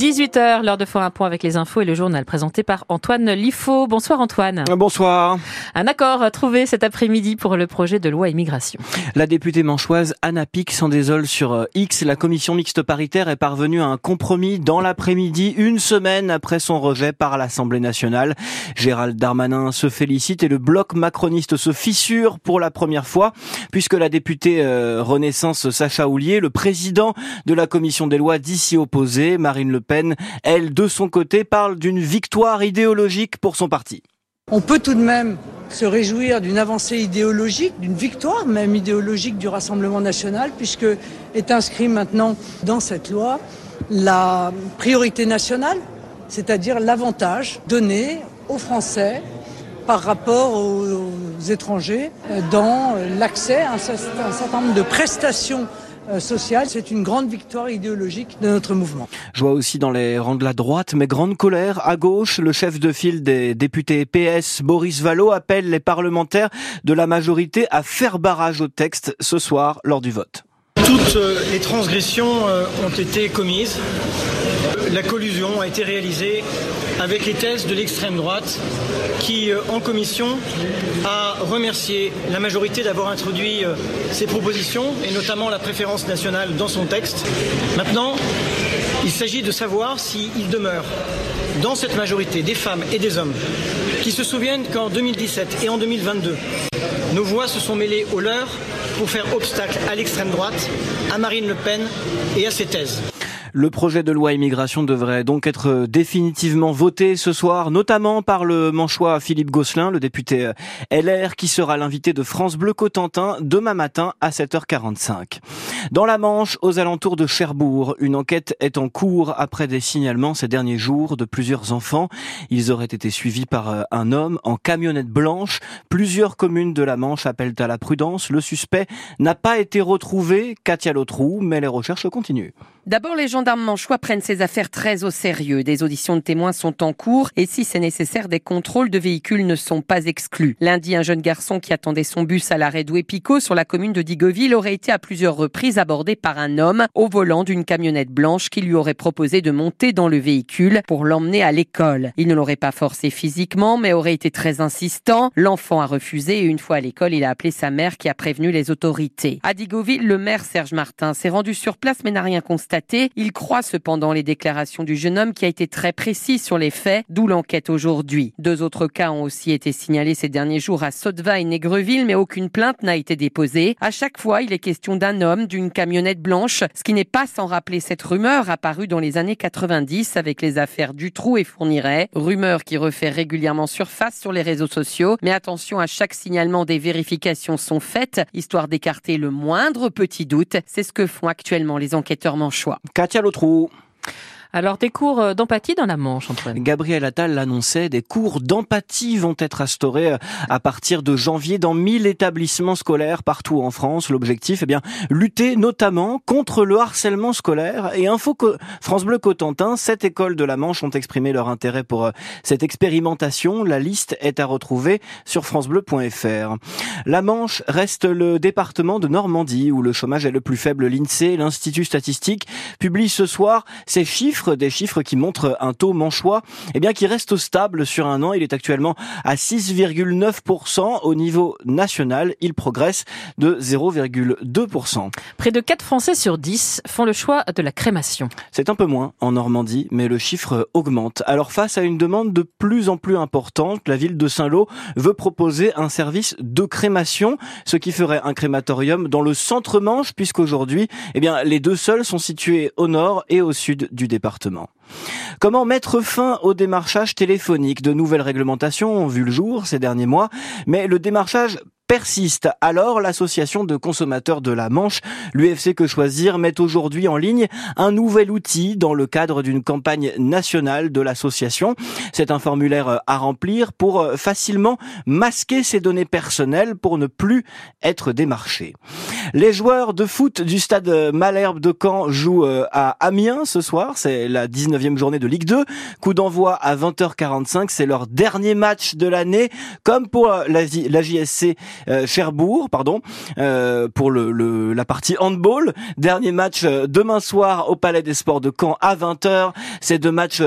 18h, l'heure de faire un point avec les infos et le journal présenté par Antoine Lifo. Bonsoir Antoine. Bonsoir. Un accord trouvé cet après-midi pour le projet de loi immigration. La députée manchoise Anna Pic s'en désole sur euh, X. La commission mixte paritaire est parvenue à un compromis dans l'après-midi, une semaine après son rejet par l'Assemblée nationale. Gérald Darmanin se félicite et le bloc macroniste se fissure pour la première fois, puisque la députée euh, Renaissance Sacha Houlier, le président de la commission des lois, dit s'y opposer. Marine Le Elle, de son côté, parle d'une victoire idéologique pour son parti. On peut tout de même se réjouir d'une avancée idéologique, d'une victoire même idéologique du Rassemblement national, puisque est inscrit maintenant dans cette loi la priorité nationale, c'est-à-dire l'avantage donné aux Français par rapport aux étrangers dans l'accès à un certain nombre de prestations sociale. C'est une grande victoire idéologique de notre mouvement. Je vois aussi dans les rangs de la droite, mais grande colère. À gauche, le chef de file des députés PS, Boris Vallot, appelle les parlementaires de la majorité à faire barrage au texte ce soir lors du vote. Toutes euh, les transgressions euh, ont été commises. La collusion a été réalisée avec les thèses de l'extrême droite qui, en commission, a remercié la majorité d'avoir introduit ces propositions et notamment la préférence nationale dans son texte. Maintenant, il s'agit de savoir s'il demeure dans cette majorité des femmes et des hommes qui se souviennent qu'en 2017 et en 2022, nos voix se sont mêlées aux leurs pour faire obstacle à l'extrême droite, à Marine Le Pen et à ses thèses. Le projet de loi immigration devrait donc être définitivement voté ce soir, notamment par le manchois Philippe Gosselin, le député LR, qui sera l'invité de France Bleu Cotentin demain matin à 7h45. Dans la Manche, aux alentours de Cherbourg, une enquête est en cours après des signalements ces derniers jours de plusieurs enfants. Ils auraient été suivis par un homme en camionnette blanche. Plusieurs communes de la Manche appellent à la prudence. Le suspect n'a pas été retrouvé, Katia Lotrou, mais les recherches continuent. D'abord, les gendarmes manchois prennent ces affaires très au sérieux. Des auditions de témoins sont en cours et si c'est nécessaire, des contrôles de véhicules ne sont pas exclus. Lundi, un jeune garçon qui attendait son bus à l'arrêt d'Ouépico sur la commune de Digoville aurait été à plusieurs reprises abordé par un homme au volant d'une camionnette blanche qui lui aurait proposé de monter dans le véhicule pour l'emmener à l'école. Il ne l'aurait pas forcé physiquement, mais aurait été très insistant. L'enfant a refusé et une fois à l'école, il a appelé sa mère qui a prévenu les autorités. À Digoville, le maire Serge Martin s'est rendu sur place mais n'a rien constaté il croit cependant les déclarations du jeune homme qui a été très précis sur les faits, d'où l'enquête aujourd'hui. Deux autres cas ont aussi été signalés ces derniers jours à Sotteva et Négreville, mais aucune plainte n'a été déposée. À chaque fois, il est question d'un homme, d'une camionnette blanche, ce qui n'est pas sans rappeler cette rumeur apparue dans les années 90 avec les affaires Dutroux et Fourniret. Rumeur qui refait régulièrement surface sur les réseaux sociaux. Mais attention, à chaque signalement, des vérifications sont faites, histoire d'écarter le moindre petit doute. C'est ce que font actuellement les enquêteurs manchois. Lotrou. Alors, des cours euh, d'empathie dans la Manche, Antoine. Gabriel Attal l'annonçait, des cours d'empathie vont être instaurés euh, à partir de janvier dans 1000 établissements scolaires partout en France. L'objectif, eh bien, lutter notamment contre le harcèlement scolaire. Et Info France Bleu Cotentin, sept écoles de la Manche ont exprimé leur intérêt pour euh, cette expérimentation. La liste est à retrouver sur francebleu.fr. La Manche reste le département de Normandie où le chômage est le plus faible. L'INSEE, l'Institut statistique, publie ce soir ses chiffres des chiffres qui montrent un taux manchois, eh bien, qui reste stable sur un an. Il est actuellement à 6,9% au niveau national. Il progresse de 0,2%. Près de 4 Français sur 10 font le choix de la crémation. C'est un peu moins en Normandie, mais le chiffre augmente. Alors, face à une demande de plus en plus importante, la ville de Saint-Lô veut proposer un service de crémation, ce qui ferait un crématorium dans le centre-manche, puisqu'aujourd'hui, eh bien, les deux seuls sont situés au nord et au sud du département. Comment mettre fin au démarchage téléphonique? De nouvelles réglementations ont vu le jour ces derniers mois, mais le démarchage persiste. Alors, l'association de consommateurs de la Manche, l'UFC Que Choisir, met aujourd'hui en ligne un nouvel outil dans le cadre d'une campagne nationale de l'association. C'est un formulaire à remplir pour facilement masquer ses données personnelles pour ne plus être démarché. Les joueurs de foot du stade Malherbe de Caen jouent euh, à Amiens ce soir. C'est la 19e journée de Ligue 2. Coup d'envoi à 20h45. C'est leur dernier match de l'année. Comme pour la, la JSC Cherbourg, pardon, pour le, la partie handball. Dernier match demain soir au Palais des Sports de Caen à 20h. Ces deux matchs